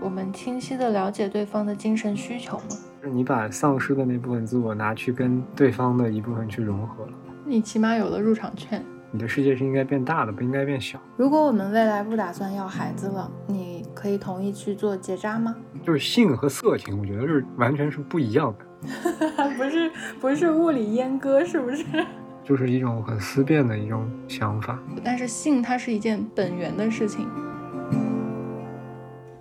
我们清晰的了解对方的精神需求吗？是你把丧失的那部分自我拿去跟对方的一部分去融合了，你起码有了入场券。你的世界是应该变大的，不应该变小。如果我们未来不打算要孩子了，你可以同意去做结扎吗？就是性和色情，我觉得是完全是不一样的。不是不是物理阉割，是不是？就是一种很思辨的一种想法。但是性它是一件本源的事情。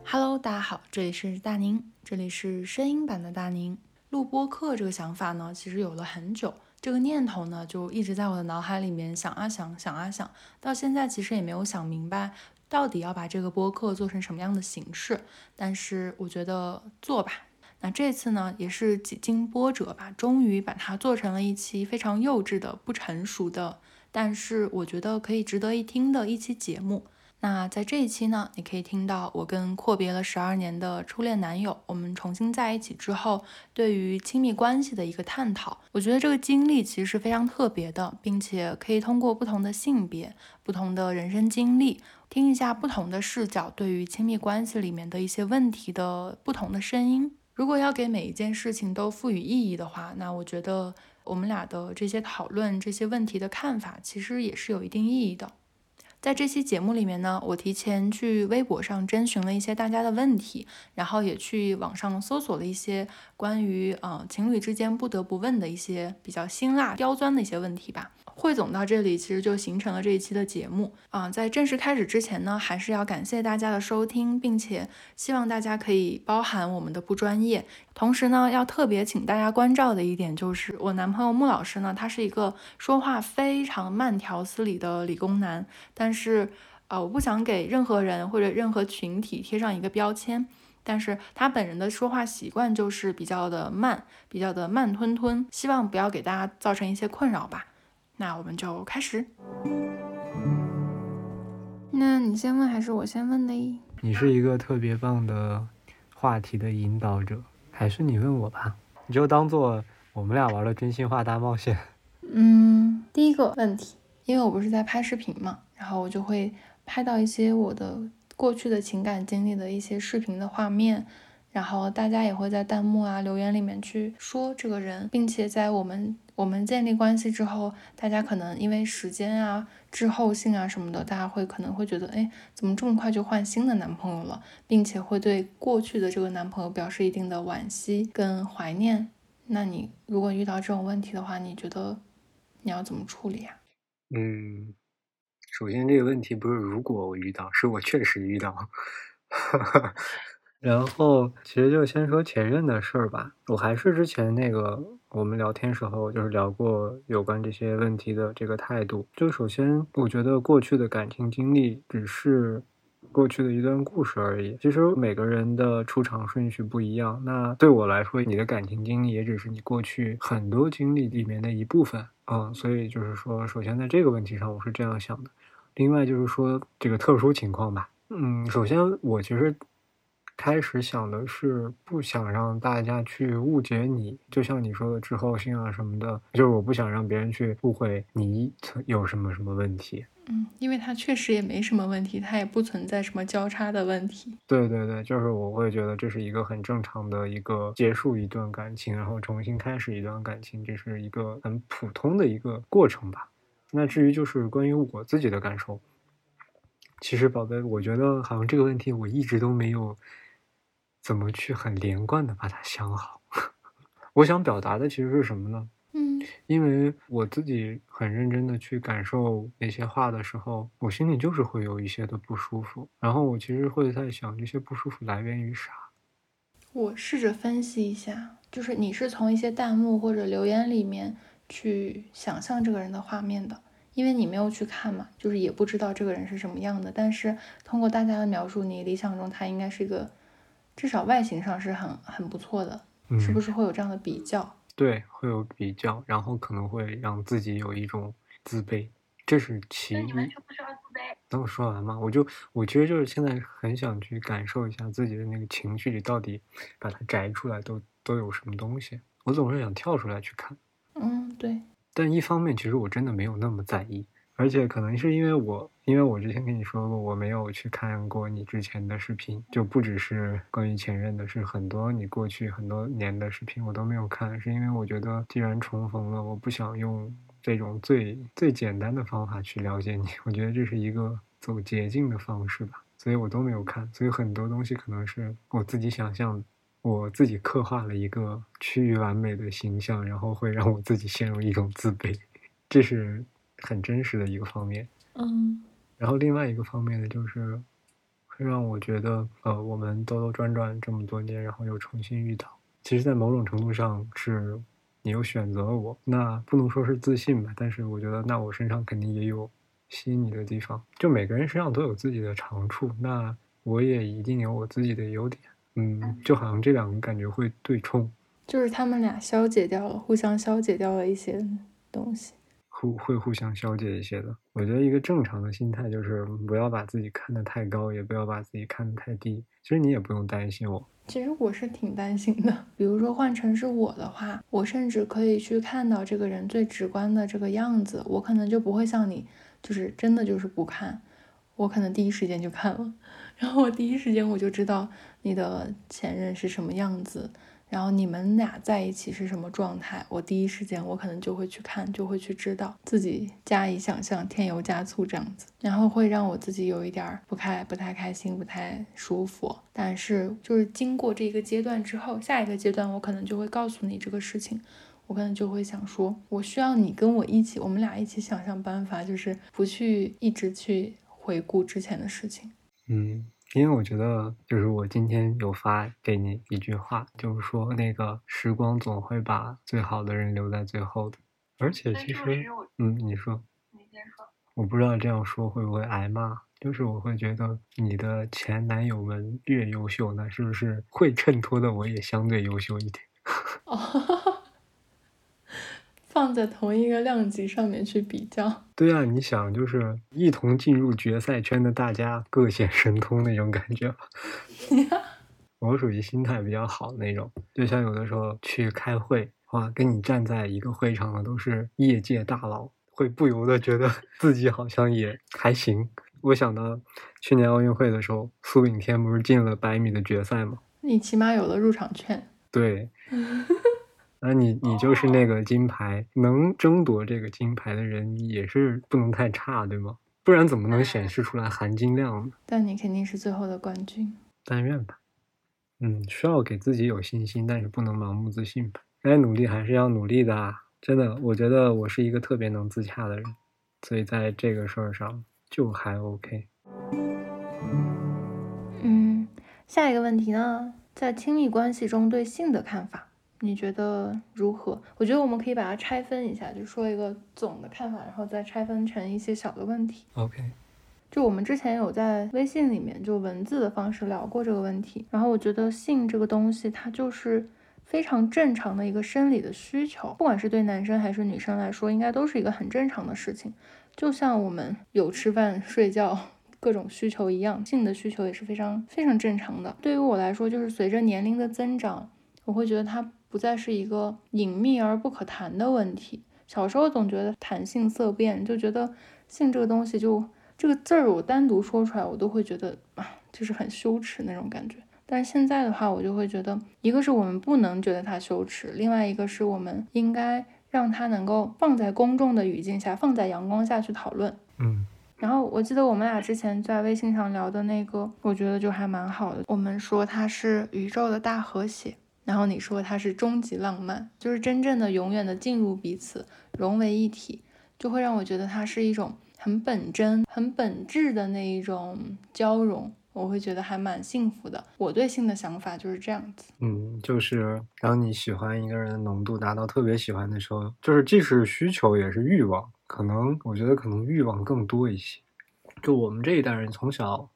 Hello，大家好，这里是大宁，这里是声音版的大宁。录播课这个想法呢，其实有了很久，这个念头呢就一直在我的脑海里面想啊想，想啊想，到现在其实也没有想明白，到底要把这个播客做成什么样的形式。但是我觉得做吧。那这次呢，也是几经波折吧，终于把它做成了一期非常幼稚的、不成熟的，但是我觉得可以值得一听的一期节目。那在这一期呢，你可以听到我跟阔别了十二年的初恋男友，我们重新在一起之后，对于亲密关系的一个探讨。我觉得这个经历其实是非常特别的，并且可以通过不同的性别、不同的人生经历，听一下不同的视角，对于亲密关系里面的一些问题的不同的声音。如果要给每一件事情都赋予意义的话，那我觉得我们俩的这些讨论、这些问题的看法，其实也是有一定意义的。在这期节目里面呢，我提前去微博上征询了一些大家的问题，然后也去网上搜索了一些关于呃情侣之间不得不问的一些比较辛辣、刁钻的一些问题吧。汇总到这里，其实就形成了这一期的节目啊。在正式开始之前呢，还是要感谢大家的收听，并且希望大家可以包含我们的不专业。同时呢，要特别请大家关照的一点就是，我男朋友穆老师呢，他是一个说话非常慢条斯理的理工男，但是呃，我不想给任何人或者任何群体贴上一个标签，但是他本人的说话习惯就是比较的慢，比较的慢吞吞，希望不要给大家造成一些困扰吧。那我们就开始。那你先问还是我先问呢？你是一个特别棒的话题的引导者，还是你问我吧？你就当做我们俩玩了真心话大冒险。嗯，第一个问题，因为我不是在拍视频嘛，然后我就会拍到一些我的过去的情感经历的一些视频的画面。然后大家也会在弹幕啊、留言里面去说这个人，并且在我们我们建立关系之后，大家可能因为时间啊、滞后性啊什么的，大家会可能会觉得，哎，怎么这么快就换新的男朋友了，并且会对过去的这个男朋友表示一定的惋惜跟怀念。那你如果遇到这种问题的话，你觉得你要怎么处理啊？嗯，首先这个问题不是如果我遇到，是我确实遇到。然后，其实就先说前任的事儿吧。我还是之前那个我们聊天时候就是聊过有关这些问题的这个态度。就首先，我觉得过去的感情经历只是过去的一段故事而已。其实每个人的出场顺序不一样。那对我来说，你的感情经历也只是你过去很多经历里面的一部分。嗯，所以就是说，首先在这个问题上，我是这样想的。另外就是说这个特殊情况吧。嗯，首先我其实。开始想的是不想让大家去误解你，就像你说的滞后性啊什么的，就是我不想让别人去误会你有什么什么问题。嗯，因为它确实也没什么问题，它也不存在什么交叉的问题。对对对，就是我会觉得这是一个很正常的一个结束一段感情，然后重新开始一段感情，这是一个很普通的一个过程吧。那至于就是关于我自己的感受，其实宝贝，我觉得好像这个问题我一直都没有。怎么去很连贯的把它想好？我想表达的其实是什么呢？嗯，因为我自己很认真的去感受那些话的时候，我心里就是会有一些的不舒服。然后我其实会在想，这些不舒服来源于啥？我试着分析一下，就是你是从一些弹幕或者留言里面去想象这个人的画面的，因为你没有去看嘛，就是也不知道这个人是什么样的。但是通过大家的描述，你理想中他应该是一个。至少外形上是很很不错的，是不是会有这样的比较？对，会有比较，然后可能会让自己有一种自卑，这是其一。你完全不需要自卑。等我说完嘛，我就我其实就是现在很想去感受一下自己的那个情绪里到底把它摘出来都都有什么东西。我总是想跳出来去看。嗯，对。但一方面，其实我真的没有那么在意，而且可能是因为我，因为我之前跟你说过，我没有去看过你之前的视频，就不只是关于前任的，是很多你过去很多年的视频我都没有看，是因为我觉得既然重逢了，我不想用这种最最简单的方法去了解你，我觉得这是一个走捷径的方式吧，所以我都没有看，所以很多东西可能是我自己想象，我自己刻画了一个趋于完美的形象，然后会让我自己陷入一种自卑，这是。很真实的一个方面，嗯，然后另外一个方面呢，就是会让我觉得，呃，我们兜兜转转这么多年，然后又重新遇到，其实，在某种程度上是你又选择了我，那不能说是自信吧，但是我觉得，那我身上肯定也有吸引你的地方，就每个人身上都有自己的长处，那我也一定有我自己的优点，嗯，就好像这两个感觉会对冲，就是他们俩消解掉了，互相消解掉了一些东西。会互相消解一些的。我觉得一个正常的心态就是不要把自己看得太高，也不要把自己看得太低。其实你也不用担心我。其实我是挺担心的。比如说换成是我的话，我甚至可以去看到这个人最直观的这个样子，我可能就不会像你，就是真的就是不看。我可能第一时间就看了，然后我第一时间我就知道你的前任是什么样子。然后你们俩在一起是什么状态？我第一时间我可能就会去看，就会去知道，自己加以想象，添油加醋这样子，然后会让我自己有一点不开、不太开心、不太舒服。但是就是经过这一个阶段之后，下一个阶段我可能就会告诉你这个事情，我可能就会想说，我需要你跟我一起，我们俩一起想象办法，就是不去一直去回顾之前的事情。嗯。因为我觉得，就是我今天有发给你一句话，就是说那个时光总会把最好的人留在最后的。而且其实，嗯，你说，你先说。我不知道这样说会不会挨骂，就是我会觉得你的前男友们越优秀，那是不是会衬托的我也相对优秀一点？哦。放在同一个量级上面去比较，对啊，你想就是一同进入决赛圈的大家各显神通那种感觉吧。我属于心态比较好的那种，就像有的时候去开会，哇，跟你站在一个会场的都是业界大佬，会不由得觉得 自己好像也还行。我想到去年奥运会的时候，苏炳添不是进了百米的决赛吗？你起码有了入场券。对。那你你就是那个金牌，能争夺这个金牌的人也是不能太差，对吗？不然怎么能显示出来含金量呢？但你肯定是最后的冠军，但愿吧。嗯，需要给自己有信心，但是不能盲目自信吧。该努力还是要努力的啊！真的，我觉得我是一个特别能自洽的人，所以在这个事儿上就还 OK。嗯，下一个问题呢，在亲密关系中对性的看法。你觉得如何？我觉得我们可以把它拆分一下，就说一个总的看法，然后再拆分成一些小的问题。OK，就我们之前有在微信里面就文字的方式聊过这个问题，然后我觉得性这个东西，它就是非常正常的一个生理的需求，不管是对男生还是女生来说，应该都是一个很正常的事情。就像我们有吃饭、睡觉各种需求一样，性的需求也是非常非常正常的。对于我来说，就是随着年龄的增长，我会觉得它。不再是一个隐秘而不可谈的问题。小时候总觉得谈性色变，就觉得性这个东西，就这个字儿，我单独说出来，我都会觉得啊，就是很羞耻那种感觉。但是现在的话，我就会觉得，一个是我们不能觉得它羞耻，另外一个是我们应该让它能够放在公众的语境下，放在阳光下去讨论。嗯。然后我记得我们俩之前在微信上聊的那个，我觉得就还蛮好的。我们说它是宇宙的大和谐。然后你说它是终极浪漫，就是真正的永远的进入彼此，融为一体，就会让我觉得它是一种很本真、很本质的那一种交融，我会觉得还蛮幸福的。我对性的想法就是这样子，嗯，就是当你喜欢一个人的浓度达到特别喜欢的时候，就是既是需求也是欲望，可能我觉得可能欲望更多一些。就我们这一代人从小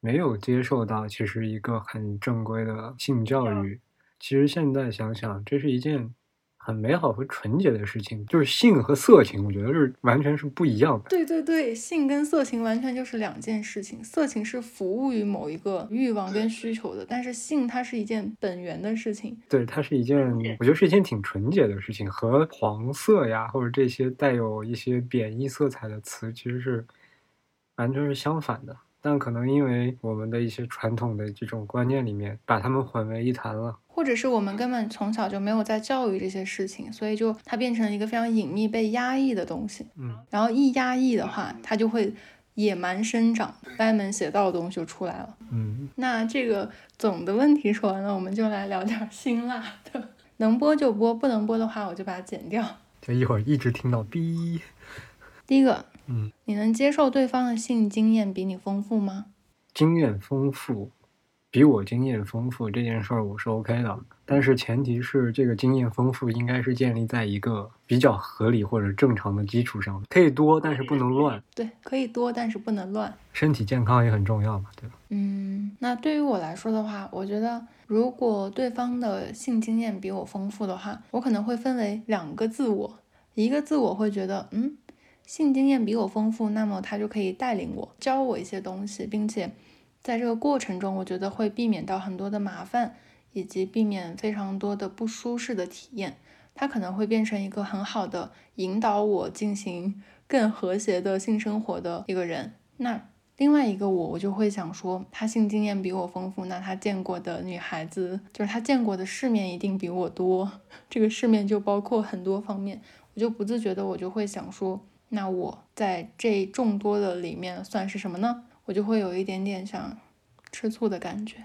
没有接受到其实一个很正规的性教育。其实现在想想，这是一件很美好和纯洁的事情，就是性和色情，我觉得是完全是不一样的。对对对，性跟色情完全就是两件事情。色情是服务于某一个欲望跟需求的，但是性它是一件本源的事情。对，它是一件，我觉得是一件挺纯洁的事情，和黄色呀或者这些带有一些贬义色彩的词其实是完全是相反的。但可能因为我们的一些传统的这种观念里面，把它们混为一谈了。或者是我们根本从小就没有在教育这些事情，所以就它变成了一个非常隐秘、被压抑的东西。嗯，然后一压抑的话，它就会野蛮生长，歪门邪道的东西就出来了。嗯，那这个总的问题说完了，我们就来聊点辛辣的，能播就播，不能播的话我就把它剪掉。就一会儿一直听到哔。第一个，嗯，你能接受对方的性经验比你丰富吗？经验丰富。比我经验丰富这件事儿我是 OK 的，但是前提是这个经验丰富应该是建立在一个比较合理或者正常的基础上，可以多，但是不能乱。对，可以多，但是不能乱。身体健康也很重要嘛，对吧？嗯，那对于我来说的话，我觉得如果对方的性经验比我丰富的话，我可能会分为两个自我，一个自我会觉得，嗯，性经验比我丰富，那么他就可以带领我，教我一些东西，并且。在这个过程中，我觉得会避免到很多的麻烦，以及避免非常多的不舒适的体验。他可能会变成一个很好的引导我进行更和谐的性生活的一个人。那另外一个我，我就会想说，他性经验比我丰富，那他见过的女孩子，就是他见过的世面一定比我多。这个世面就包括很多方面，我就不自觉的我就会想说，那我在这众多的里面算是什么呢？我就会有一点点想吃醋的感觉，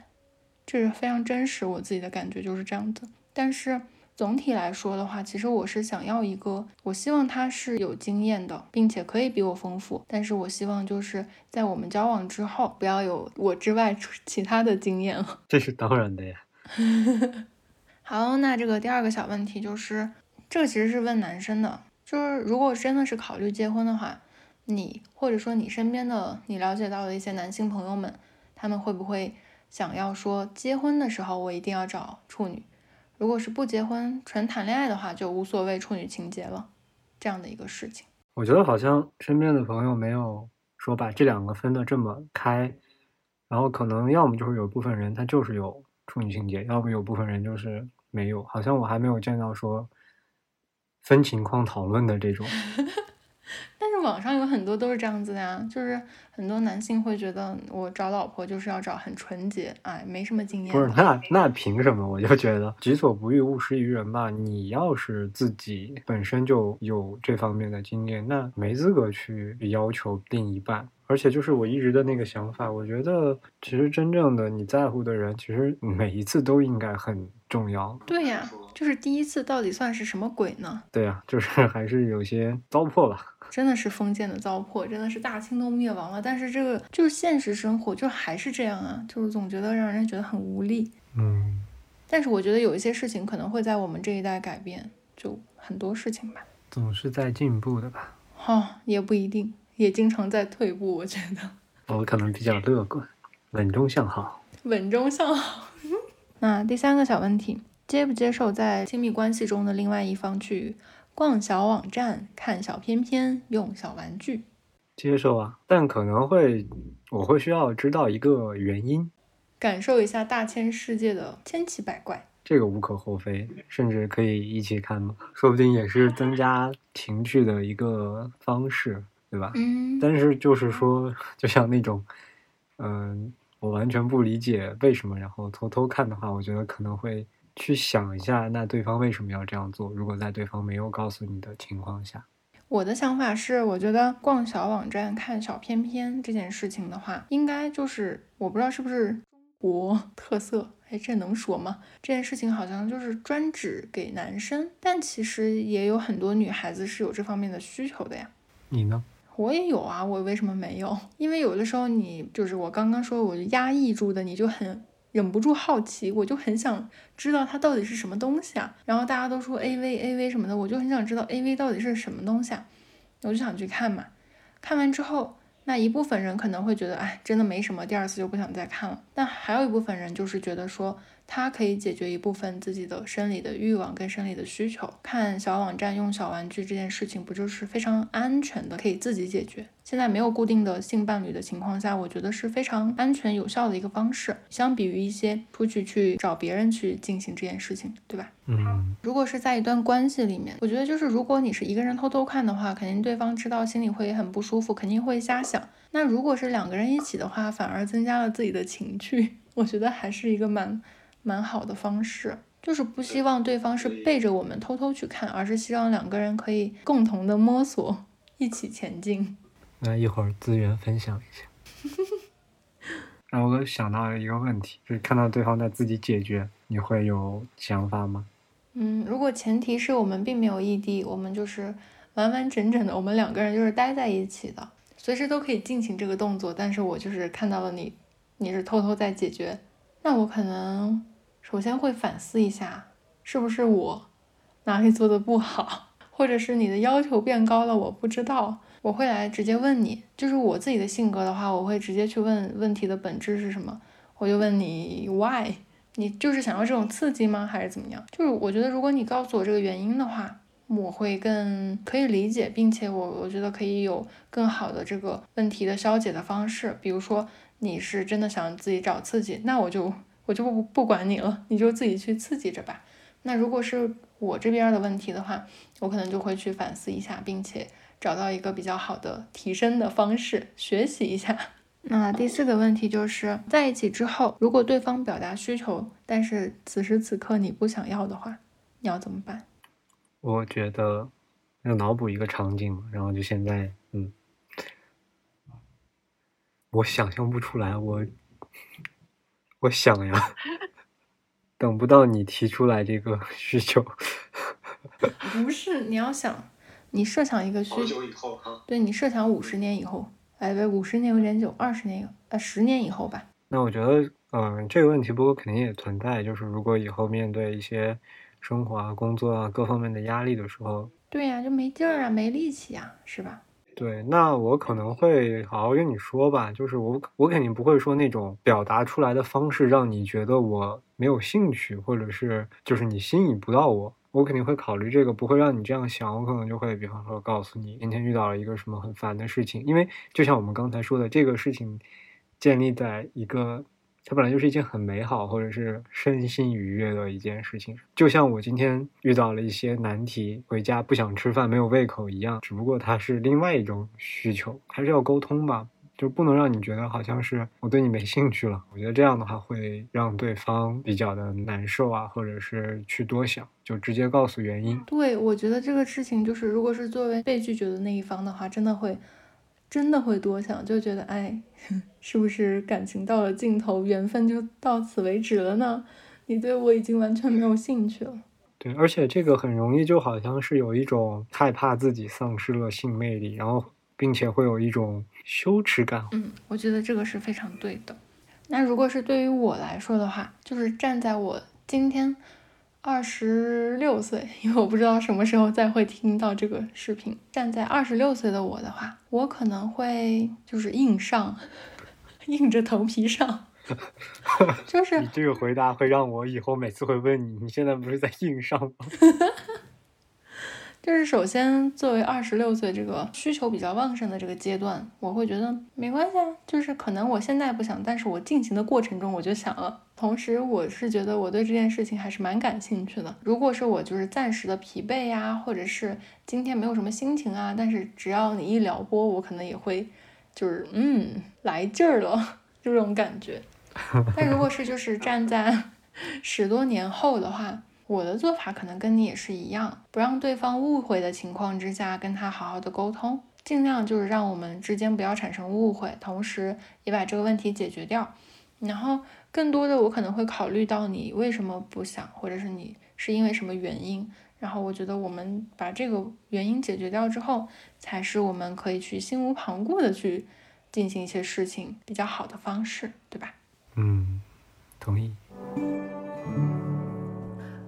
这是非常真实，我自己的感觉就是这样子。但是总体来说的话，其实我是想要一个，我希望他是有经验的，并且可以比我丰富。但是我希望就是在我们交往之后，不要有我之外其他的经验了。这是当然的呀。好，那这个第二个小问题就是，这个其实是问男生的，就是如果真的是考虑结婚的话。你或者说你身边的你了解到的一些男性朋友们，他们会不会想要说结婚的时候我一定要找处女？如果是不结婚纯谈恋爱的话，就无所谓处女情节了，这样的一个事情。我觉得好像身边的朋友没有说把这两个分得这么开，然后可能要么就是有部分人他就是有处女情节，要不有部分人就是没有。好像我还没有见到说分情况讨论的这种。但是网上有很多都是这样子的呀，就是很多男性会觉得我找老婆就是要找很纯洁，哎，没什么经验。不是，那那凭什么？我就觉得己所不欲，勿施于人吧。你要是自己本身就有这方面的经验，那没资格去要求另一半。而且就是我一直的那个想法，我觉得其实真正的你在乎的人，其实每一次都应该很重要。对呀，就是第一次到底算是什么鬼呢？对呀，就是还是有些糟粕吧。真的是封建的糟粕，真的是大清都灭亡了。但是这个就是现实生活，就还是这样啊，就是总觉得让人觉得很无力。嗯，但是我觉得有一些事情可能会在我们这一代改变，就很多事情吧。总是在进步的吧？哈，也不一定，也经常在退步。我觉得我可能比较乐观，稳中向好。稳中向好。那第三个小问题，接不接受在亲密关系中的另外一方去？逛小网站，看小片片，用小玩具，接受啊，但可能会，我会需要知道一个原因，感受一下大千世界的千奇百怪，这个无可厚非，甚至可以一起看嘛，说不定也是增加情趣的一个方式，对吧？嗯，但是就是说，就像那种，嗯，我完全不理解为什么，然后偷偷看的话，我觉得可能会。去想一下，那对方为什么要这样做？如果在对方没有告诉你的情况下，我的想法是，我觉得逛小网站看小片片这件事情的话，应该就是我不知道是不是中国特色，哎，这能说吗？这件事情好像就是专指给男生，但其实也有很多女孩子是有这方面的需求的呀。你呢？我也有啊，我为什么没有？因为有的时候你就是我刚刚说，我就压抑住的，你就很。忍不住好奇，我就很想知道它到底是什么东西啊。然后大家都说 A V A V 什么的，我就很想知道 A V 到底是什么东西啊。我就想去看嘛。看完之后，那一部分人可能会觉得，哎，真的没什么，第二次就不想再看了。但还有一部分人就是觉得说，它可以解决一部分自己的生理的欲望跟生理的需求。看小网站用小玩具这件事情，不就是非常安全的，可以自己解决。现在没有固定的性伴侣的情况下，我觉得是非常安全有效的一个方式。相比于一些出去去找别人去进行这件事情，对吧？嗯，如果是在一段关系里面，我觉得就是如果你是一个人偷偷看的话，肯定对方知道心里会很不舒服，肯定会瞎想。那如果是两个人一起的话，反而增加了自己的情趣，我觉得还是一个蛮蛮好的方式。就是不希望对方是背着我们偷偷去看，而是希望两个人可以共同的摸索，一起前进。那一会儿资源分享一下。然后我想到了一个问题，就是看到对方在自己解决，你会有想法吗？嗯，如果前提是我们并没有异地，我们就是完完整整的，我们两个人就是待在一起的，随时都可以进行这个动作。但是我就是看到了你，你是偷偷在解决，那我可能首先会反思一下，是不是我哪里做的不好，或者是你的要求变高了，我不知道。我会来直接问你，就是我自己的性格的话，我会直接去问问题的本质是什么，我就问你 why，你就是想要这种刺激吗，还是怎么样？就是我觉得如果你告诉我这个原因的话，我会更可以理解，并且我我觉得可以有更好的这个问题的消解的方式。比如说你是真的想自己找刺激，那我就我就不不管你了，你就自己去刺激着吧。那如果是我这边的问题的话，我可能就会去反思一下，并且。找到一个比较好的提升的方式，学习一下。那第四个问题就是在一起之后，如果对方表达需求，但是此时此刻你不想要的话，你要怎么办？我觉得要脑补一个场景，然后就现在，嗯，我想象不出来，我我想呀，等不到你提出来这个 需求。不是，你要想。你设想一个需求以后哈，对你设想五十年以后，哎，不，五十年有点久，二十年，呃，十年以后吧。那我觉得，嗯，这个问题不过肯定也存在，就是如果以后面对一些生活啊、工作啊各方面的压力的时候，对呀，就没劲儿啊，没力气啊，是吧？对，那我可能会好好跟你说吧，就是我我肯定不会说那种表达出来的方式让你觉得我没有兴趣，或者是就是你吸引不到我。我肯定会考虑这个，不会让你这样想。我可能就会，比方说，告诉你今天遇到了一个什么很烦的事情。因为就像我们刚才说的，这个事情建立在一个它本来就是一件很美好或者是身心愉悦的一件事情。就像我今天遇到了一些难题，回家不想吃饭，没有胃口一样，只不过它是另外一种需求，还是要沟通吧。就不能让你觉得好像是我对你没兴趣了。我觉得这样的话会让对方比较的难受啊，或者是去多想，就直接告诉原因。对，我觉得这个事情就是，如果是作为被拒绝的那一方的话，真的会，真的会多想，就觉得哎，是不是感情到了尽头，缘分就到此为止了呢？你对我已经完全没有兴趣了。对，而且这个很容易就好像是有一种害怕自己丧失了性魅力，然后。并且会有一种羞耻感。嗯，我觉得这个是非常对的。那如果是对于我来说的话，就是站在我今天二十六岁，因为我不知道什么时候再会听到这个视频。站在二十六岁的我的话，我可能会就是硬上，硬着头皮上。就是你这个回答会让我以后每次会问你，你现在不是在硬上吗？就是首先，作为二十六岁这个需求比较旺盛的这个阶段，我会觉得没关系啊。就是可能我现在不想，但是我进行的过程中我就想了。同时，我是觉得我对这件事情还是蛮感兴趣的。如果是我就是暂时的疲惫呀，或者是今天没有什么心情啊，但是只要你一撩拨，我可能也会就是嗯来劲儿了就这种感觉。但如果是就是站在十多年后的话。我的做法可能跟你也是一样，不让对方误会的情况之下，跟他好好的沟通，尽量就是让我们之间不要产生误会，同时也把这个问题解决掉。然后更多的我可能会考虑到你为什么不想，或者是你是因为什么原因。然后我觉得我们把这个原因解决掉之后，才是我们可以去心无旁骛的去进行一些事情比较好的方式，对吧？嗯，同意。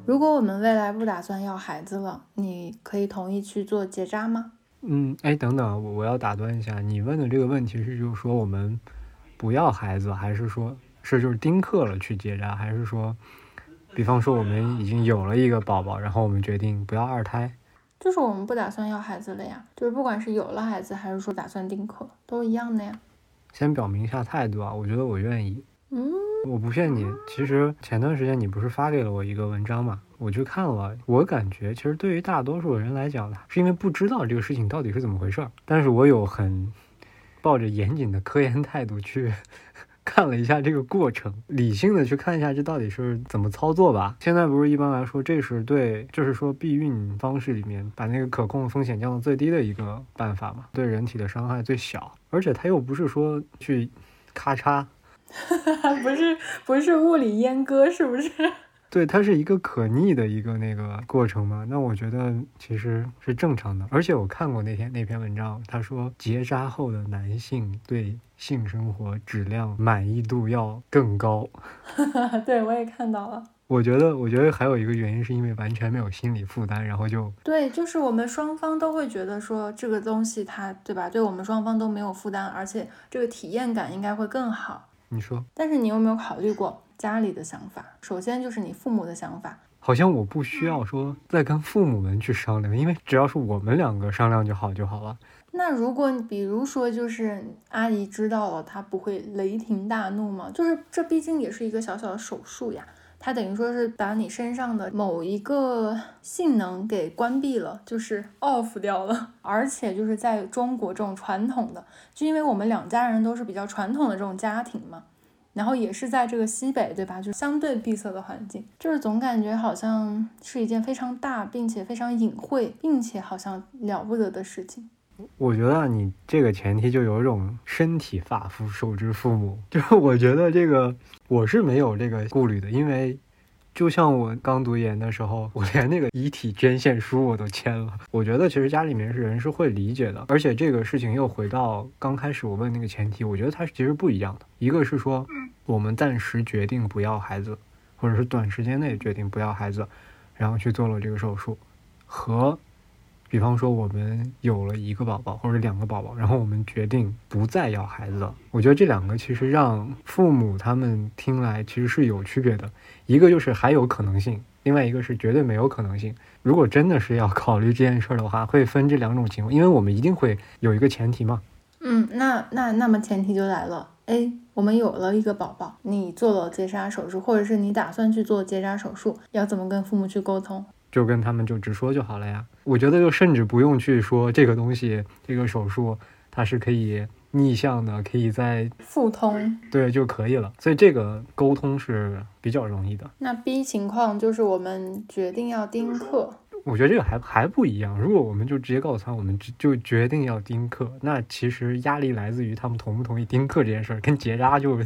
如果我们未来不打算要孩子了，你可以同意去做结扎吗？嗯，哎，等等，我我要打断一下，你问的这个问题是就是说我们不要孩子，还是说是就是丁克了去结扎，还是说比方说我们已经有了一个宝宝，然后我们决定不要二胎，就是我们不打算要孩子了呀，就是不管是有了孩子还是说打算丁克，都一样的呀。先表明一下态度啊，我觉得我愿意。嗯，我不骗你，其实前段时间你不是发给了我一个文章嘛，我去看了，我感觉其实对于大多数人来讲，是因为不知道这个事情到底是怎么回事儿，但是我有很抱着严谨的科研态度去 看了一下这个过程，理性的去看一下这到底是怎么操作吧。现在不是一般来说，这是对，就是说避孕方式里面把那个可控风险降到最低的一个办法嘛，对人体的伤害最小，而且它又不是说去咔嚓。不是不是物理阉割，是不是？对，它是一个可逆的一个那个过程嘛。那我觉得其实是正常的。而且我看过那篇那篇文章，他说结扎后的男性对性生活质量满意度要更高。对，我也看到了。我觉得，我觉得还有一个原因是因为完全没有心理负担，然后就对，就是我们双方都会觉得说这个东西它对吧？对我们双方都没有负担，而且这个体验感应该会更好。你说，但是你有没有考虑过家里的想法？首先就是你父母的想法。好像我不需要说再跟父母们去商量，因为只要是我们两个商量就好就好了。那如果比如说就是阿姨知道了，她不会雷霆大怒吗？就是这毕竟也是一个小小的手术呀，它等于说是把你身上的某一个性能给关闭了，就是 off 掉了。而且就是在中国这种传统的，就因为我们两家人都是比较传统的这种家庭嘛。然后也是在这个西北，对吧？就相对闭塞的环境，就是总感觉好像是一件非常大，并且非常隐晦，并且好像了不得的事情。我觉得你这个前提就有一种身体发肤受之父母，就是我觉得这个我是没有这个顾虑的，因为。就像我刚读研的时候，我连那个遗体捐献书我都签了。我觉得其实家里面是人是会理解的，而且这个事情又回到刚开始我问那个前提，我觉得它其实不一样的。一个是说，我们暂时决定不要孩子，或者是短时间内决定不要孩子，然后去做了这个手术，和。比方说，我们有了一个宝宝或者两个宝宝，然后我们决定不再要孩子了。我觉得这两个其实让父母他们听来其实是有区别的。一个就是还有可能性，另外一个是绝对没有可能性。如果真的是要考虑这件事儿的话，会分这两种情况，因为我们一定会有一个前提嘛。嗯，那那那么前提就来了。A，我们有了一个宝宝，你做了结扎手术，或者是你打算去做结扎手术，要怎么跟父母去沟通？就跟他们就直说就好了呀。我觉得就甚至不用去说这个东西，这个手术它是可以逆向的，可以在复通，对就可以了。所以这个沟通是比较容易的。那 B 情况就是我们决定要丁克，我觉得这个还还不一样。如果我们就直接告诉他我们就决定要丁克，那其实压力来自于他们同不同意丁克这件事儿，跟结扎就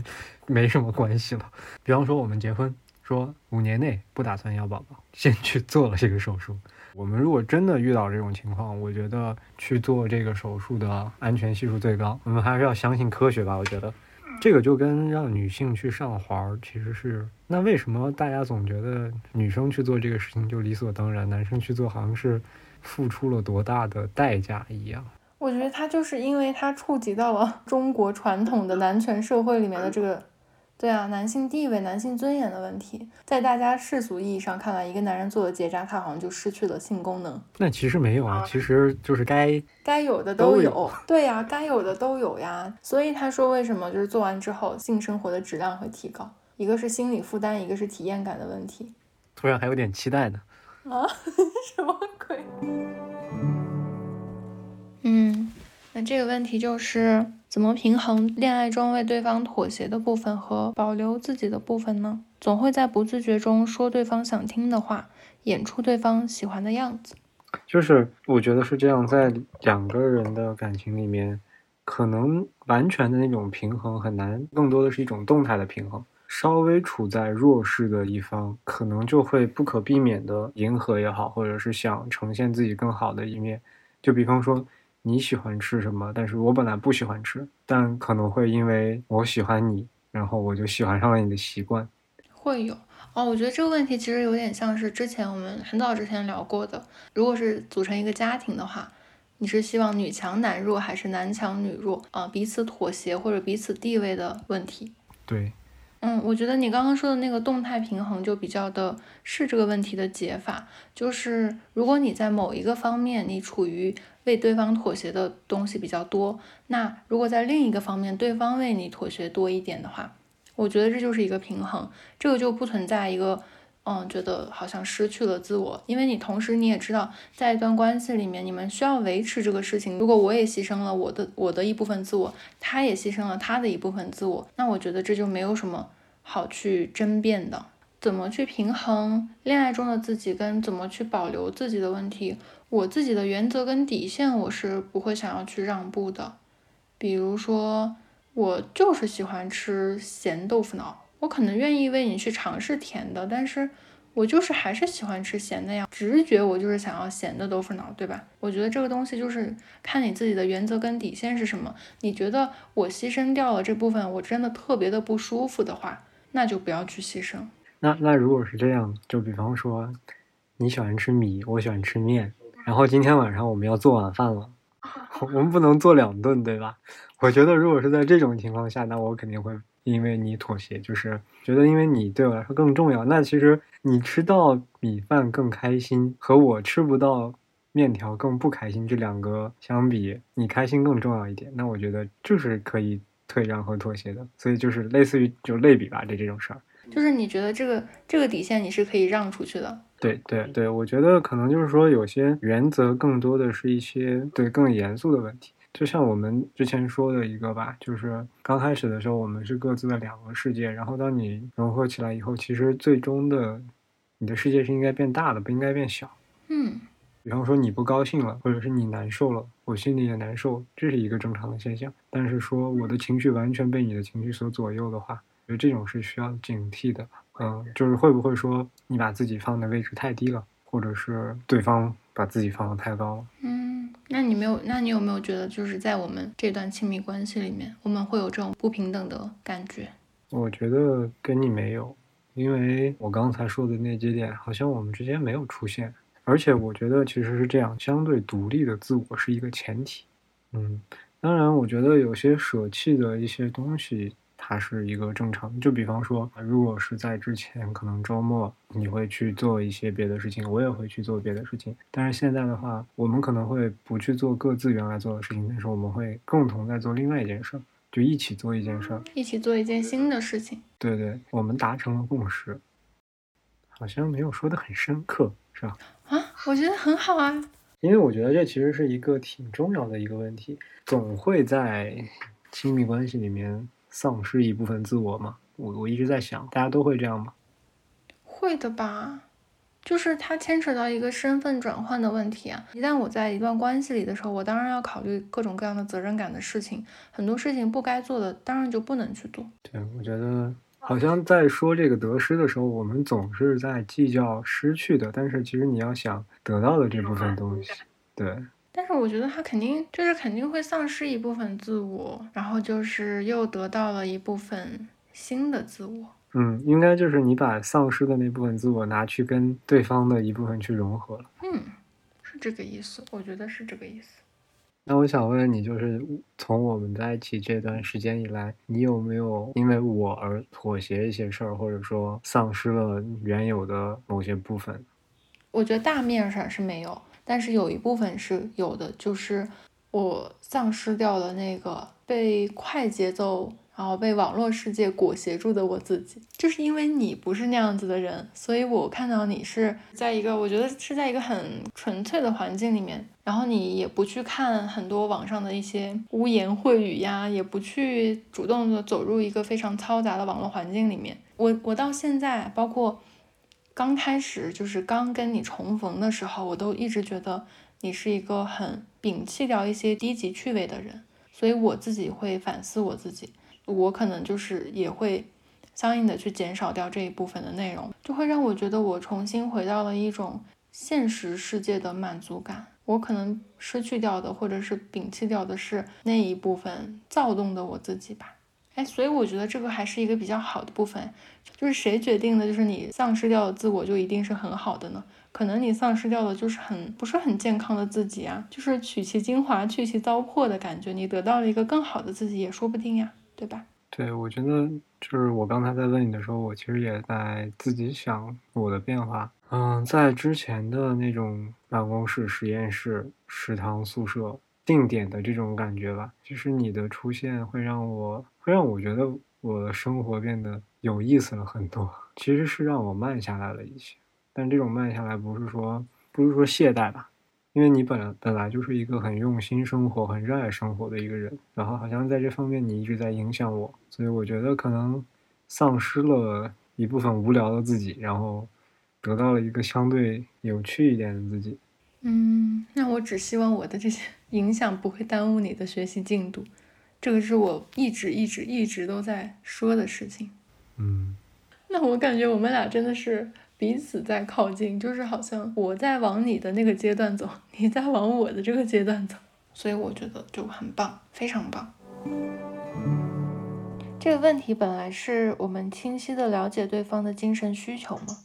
没什么关系了。比方说我们结婚。说五年内不打算要宝宝，先去做了这个手术。我们如果真的遇到这种情况，我觉得去做这个手术的安全系数最高。我们还是要相信科学吧。我觉得这个就跟让女性去上环儿其实是，那为什么大家总觉得女生去做这个事情就理所当然，男生去做好像是付出了多大的代价一样？我觉得他就是因为他触及到了中国传统的男权社会里面的这个。对啊，男性地位、男性尊严的问题，在大家世俗意义上看来，一个男人做了结扎，他好像就失去了性功能。那其实没有啊，其实就是该该有的都有。对呀，该有的都有呀。所以他说，为什么就是做完之后，性生活的质量会提高？一个是心理负担，一个是体验感的问题。突然还有点期待呢。啊？什么鬼？嗯，那这个问题就是。怎么平衡恋爱中为对方妥协的部分和保留自己的部分呢？总会在不自觉中说对方想听的话，演出对方喜欢的样子。就是我觉得是这样，在两个人的感情里面，可能完全的那种平衡很难，更多的是一种动态的平衡。稍微处在弱势的一方，可能就会不可避免的迎合也好，或者是想呈现自己更好的一面。就比方说。你喜欢吃什么？但是我本来不喜欢吃，但可能会因为我喜欢你，然后我就喜欢上了你的习惯。会有哦，我觉得这个问题其实有点像是之前我们很早之前聊过的。如果是组成一个家庭的话，你是希望女强男弱还是男强女弱啊？彼此妥协或者彼此地位的问题。对，嗯，我觉得你刚刚说的那个动态平衡就比较的是这个问题的解法，就是如果你在某一个方面你处于为对方妥协的东西比较多，那如果在另一个方面对方为你妥协多一点的话，我觉得这就是一个平衡，这个就不存在一个。嗯，觉得好像失去了自我，因为你同时你也知道，在一段关系里面，你们需要维持这个事情。如果我也牺牲了我的我的一部分自我，他也牺牲了他的一部分自我，那我觉得这就没有什么好去争辩的。怎么去平衡恋爱中的自己跟怎么去保留自己的问题，我自己的原则跟底线我是不会想要去让步的。比如说，我就是喜欢吃咸豆腐脑。我可能愿意为你去尝试甜的，但是我就是还是喜欢吃咸的呀。直觉我就是想要咸的豆腐脑，对吧？我觉得这个东西就是看你自己的原则跟底线是什么。你觉得我牺牲掉了这部分，我真的特别的不舒服的话，那就不要去牺牲。那那如果是这样，就比方说你喜欢吃米，我喜欢吃面，然后今天晚上我们要做晚饭了，我们不能做两顿，对吧？我觉得如果是在这种情况下，那我肯定会。因为你妥协，就是觉得因为你对我来说更重要。那其实你吃到米饭更开心，和我吃不到面条更不开心，这两个相比，你开心更重要一点。那我觉得就是可以退让和妥协的。所以就是类似于就类比吧，这这种事儿，就是你觉得这个这个底线你是可以让出去的。对对对，我觉得可能就是说有些原则更多的是一些对更严肃的问题。就像我们之前说的一个吧，就是刚开始的时候，我们是各自的两个世界。然后当你融合起来以后，其实最终的你的世界是应该变大的，不应该变小。嗯，比方说你不高兴了，或者是你难受了，我心里也难受，这是一个正常的现象。但是说我的情绪完全被你的情绪所左右的话，我觉得这种是需要警惕的。嗯，就是会不会说你把自己放的位置太低了，或者是对方把自己放的太高了？嗯。那你没有？那你有没有觉得，就是在我们这段亲密关系里面，我们会有这种不平等的感觉？我觉得跟你没有，因为我刚才说的那几点，好像我们之间没有出现。而且我觉得其实是这样，相对独立的自我是一个前提。嗯，当然，我觉得有些舍弃的一些东西。它是一个正常，就比方说，如果是在之前，可能周末你会去做一些别的事情，我也会去做别的事情。但是现在的话，我们可能会不去做各自原来做的事情，但是我们会共同在做另外一件事，就一起做一件事，一起做一件新的事情。对对，我们达成了共识，好像没有说的很深刻，是吧？啊，我觉得很好啊，因为我觉得这其实是一个挺重要的一个问题，总会在亲密关系里面。丧失一部分自我吗？我我一直在想，大家都会这样吗？会的吧，就是它牵扯到一个身份转换的问题啊。一旦我在一段关系里的时候，我当然要考虑各种各样的责任感的事情，很多事情不该做的，当然就不能去做。对，我觉得好像在说这个得失的时候，我们总是在计较失去的，但是其实你要想得到的这部分东西，对。但是我觉得他肯定就是肯定会丧失一部分自我，然后就是又得到了一部分新的自我。嗯，应该就是你把丧失的那部分自我拿去跟对方的一部分去融合了。嗯，是这个意思，我觉得是这个意思。那我想问你，就是从我们在一起这段时间以来，你有没有因为我而妥协一些事儿，或者说丧失了原有的某些部分？我觉得大面上是没有。但是有一部分是有的，就是我丧失掉了那个被快节奏，然后被网络世界裹挟住的我自己。就是因为你不是那样子的人，所以我看到你是在一个我觉得是在一个很纯粹的环境里面，然后你也不去看很多网上的一些污言秽语呀，也不去主动的走入一个非常嘈杂的网络环境里面。我我到现在包括。刚开始就是刚跟你重逢的时候，我都一直觉得你是一个很摒弃掉一些低级趣味的人，所以我自己会反思我自己，我可能就是也会相应的去减少掉这一部分的内容，就会让我觉得我重新回到了一种现实世界的满足感。我可能失去掉的或者是摒弃掉的是那一部分躁动的我自己吧。哎，所以我觉得这个还是一个比较好的部分，就是谁决定的，就是你丧失掉的自我就一定是很好的呢？可能你丧失掉的就是很不是很健康的自己啊，就是取其精华去其糟粕的感觉，你得到了一个更好的自己也说不定呀，对吧？对，我觉得就是我刚才在问你的时候，我其实也在自己想我的变化。嗯，在之前的那种办公室、实验室、食堂、宿舍定点的这种感觉吧，就是你的出现会让我会让我觉得我的生活变得有意思了很多。其实是让我慢下来了一些，但这种慢下来不是说不是说懈怠吧。因为你本来本来就是一个很用心生活、很热爱生活的一个人，然后好像在这方面你一直在影响我，所以我觉得可能丧失了一部分无聊的自己，然后得到了一个相对有趣一点的自己。嗯，那我只希望我的这些 影响不会耽误你的学习进度，这个是我一直一直一直都在说的事情。嗯，那我感觉我们俩真的是。彼此在靠近，就是好像我在往你的那个阶段走，你在往我的这个阶段走，所以我觉得就很棒，非常棒。这个问题本来是我们清晰的了解对方的精神需求嘛？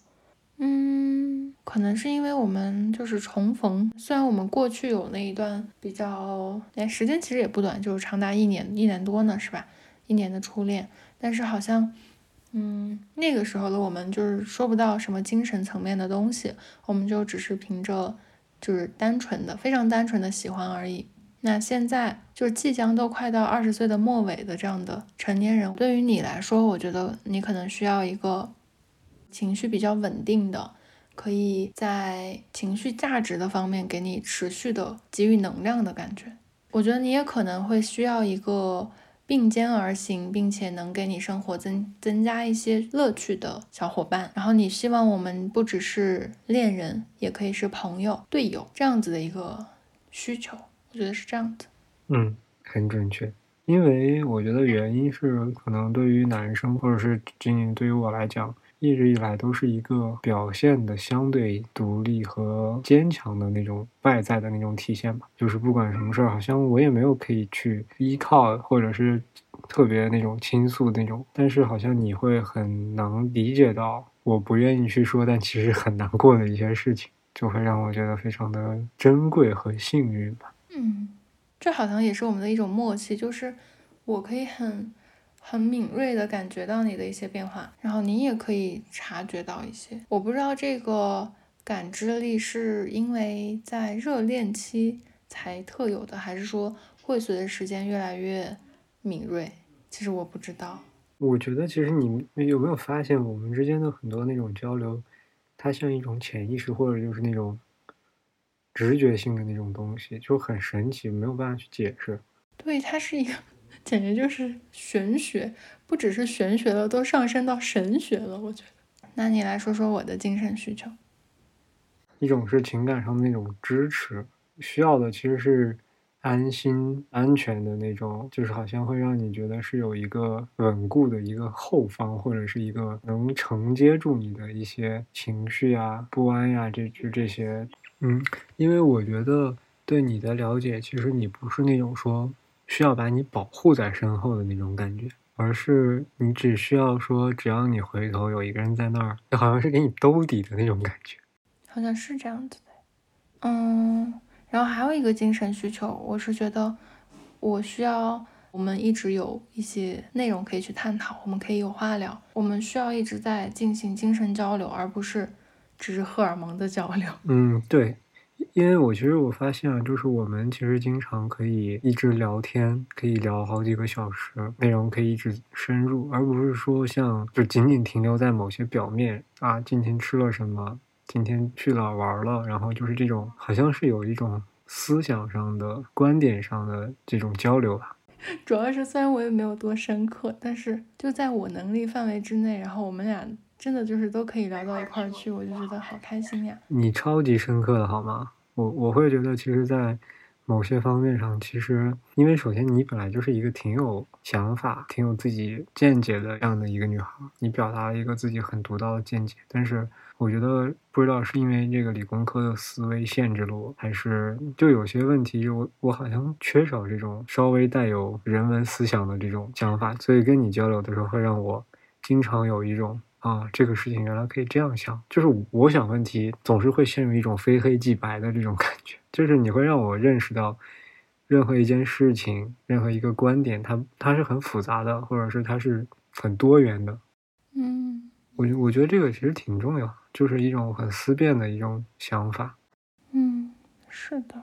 嗯，可能是因为我们就是重逢，虽然我们过去有那一段比较，哎，时间其实也不短，就是长达一年一年多呢，是吧？一年的初恋，但是好像。嗯，那个时候的我们就是说不到什么精神层面的东西，我们就只是凭着就是单纯的、非常单纯的喜欢而已。那现在就是即将都快到二十岁的末尾的这样的成年人，对于你来说，我觉得你可能需要一个情绪比较稳定的，可以在情绪价值的方面给你持续的给予能量的感觉。我觉得你也可能会需要一个。并肩而行，并且能给你生活增增加一些乐趣的小伙伴。然后你希望我们不只是恋人，也可以是朋友、队友这样子的一个需求。我觉得是这样子。嗯，很准确。因为我觉得原因是，可能对于男生，或者是仅仅对于我来讲。一直以来都是一个表现的相对独立和坚强的那种外在的那种体现吧，就是不管什么事儿，好像我也没有可以去依靠，或者是特别那种倾诉那种，但是好像你会很能理解到我不愿意去说，但其实很难过的一些事情，就会让我觉得非常的珍贵和幸运吧。嗯，这好像也是我们的一种默契，就是我可以很。很敏锐的感觉到你的一些变化，然后你也可以察觉到一些。我不知道这个感知力是因为在热恋期才特有的，还是说会随着时间越来越敏锐。其实我不知道。我觉得其实你有没有发现，我们之间的很多那种交流，它像一种潜意识或者就是那种直觉性的那种东西，就很神奇，没有办法去解释。对，它是一个。简直就是玄学，不只是玄学了，都上升到神学了。我觉得，那你来说说我的精神需求。一种是情感上的那种支持，需要的其实是安心、安全的那种，就是好像会让你觉得是有一个稳固的一个后方，或者是一个能承接住你的一些情绪啊、不安呀，这就这些。嗯，因为我觉得对你的了解，其实你不是那种说。需要把你保护在身后的那种感觉，而是你只需要说，只要你回头，有一个人在那儿，就好像是给你兜底的那种感觉，好像是这样子的。嗯，然后还有一个精神需求，我是觉得我需要我们一直有一些内容可以去探讨，我们可以有话聊，我们需要一直在进行精神交流，而不是只是荷尔蒙的交流。嗯，对。因为我其实我发现啊，就是我们其实经常可以一直聊天，可以聊好几个小时，内容可以一直深入，而不是说像就仅仅停留在某些表面啊，今天吃了什么，今天去哪玩了，然后就是这种好像是有一种思想上的、观点上的这种交流吧。主要是虽然我也没有多深刻，但是就在我能力范围之内，然后我们俩。真的就是都可以聊到一块儿去，我就觉得好开心呀！你超级深刻的好吗？我我会觉得，其实，在某些方面上，其实因为首先你本来就是一个挺有想法、挺有自己见解的这样的一个女孩，你表达了一个自己很独到的见解。但是我觉得，不知道是因为这个理工科的思维限制了我，还是就有些问题，我我好像缺少这种稍微带有人文思想的这种想法，所以跟你交流的时候，会让我经常有一种。啊，这个事情原来可以这样想，就是我想问题总是会陷入一种非黑即白的这种感觉，就是你会让我认识到，任何一件事情、任何一个观点，它它是很复杂的，或者是它是很多元的。嗯，我我觉得这个其实挺重要，就是一种很思辨的一种想法。嗯，是的。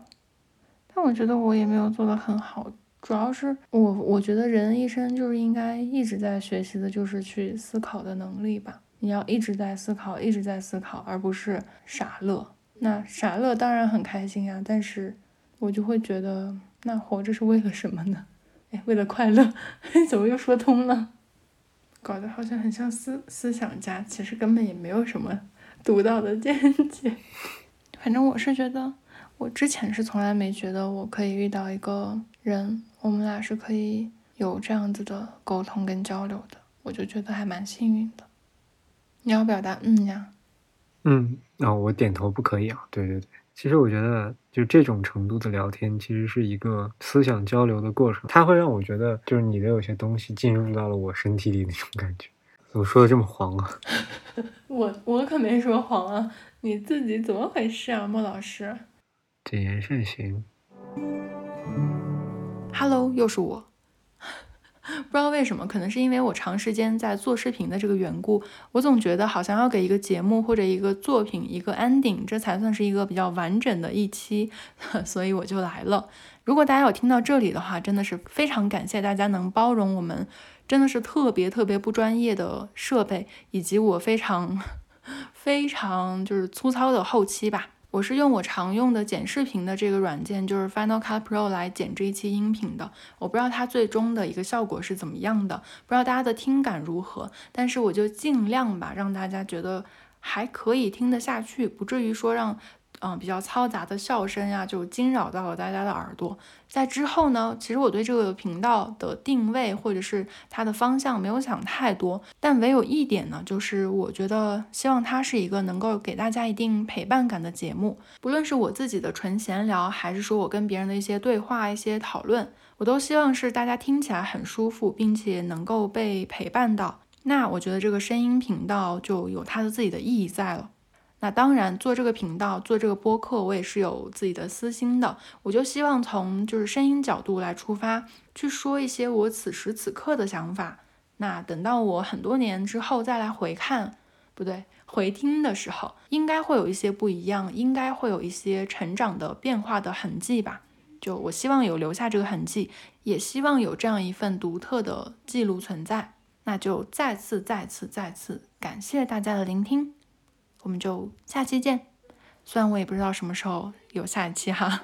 但我觉得我也没有做的很好，主要是我我觉得人一生就是应该一直在学习的，就是去思考的能力吧。你要一直在思考，一直在思考，而不是傻乐。那傻乐当然很开心啊，但是我就会觉得，那活着是为了什么呢？哎，为了快乐？怎么又说通了？搞得好像很像思思想家，其实根本也没有什么独到的见解。反正我是觉得。我之前是从来没觉得我可以遇到一个人，我们俩是可以有这样子的沟通跟交流的，我就觉得还蛮幸运的。你要表达嗯呀？嗯，啊，我点头不可以啊。对对对，其实我觉得就这种程度的聊天，其实是一个思想交流的过程，它会让我觉得就是你的有些东西进入到了我身体里那种感觉。怎么说的这么黄啊？我我可没说黄啊，你自己怎么回事啊，莫老师？谨言慎行。Hello，又是我。不知道为什么，可能是因为我长时间在做视频的这个缘故，我总觉得好像要给一个节目或者一个作品一个 ending，这才算是一个比较完整的一期，所以我就来了。如果大家有听到这里的话，真的是非常感谢大家能包容我们，真的是特别特别不专业的设备，以及我非常 非常就是粗糙的后期吧。我是用我常用的剪视频的这个软件，就是 Final Cut Pro 来剪这一期音频的。我不知道它最终的一个效果是怎么样的，不知道大家的听感如何，但是我就尽量吧，让大家觉得还可以听得下去，不至于说让。嗯，比较嘈杂的笑声呀，就惊扰到了大家的耳朵。在之后呢，其实我对这个频道的定位或者是它的方向没有想太多，但唯有一点呢，就是我觉得希望它是一个能够给大家一定陪伴感的节目。不论是我自己的纯闲聊，还是说我跟别人的一些对话、一些讨论，我都希望是大家听起来很舒服，并且能够被陪伴到。那我觉得这个声音频道就有它的自己的意义在了。那当然，做这个频道，做这个播客，我也是有自己的私心的。我就希望从就是声音角度来出发，去说一些我此时此刻的想法。那等到我很多年之后再来回看，不对，回听的时候，应该会有一些不一样，应该会有一些成长的变化的痕迹吧。就我希望有留下这个痕迹，也希望有这样一份独特的记录存在。那就再次、再次、再次感谢大家的聆听。我们就下期见，虽然我也不知道什么时候有下一期哈。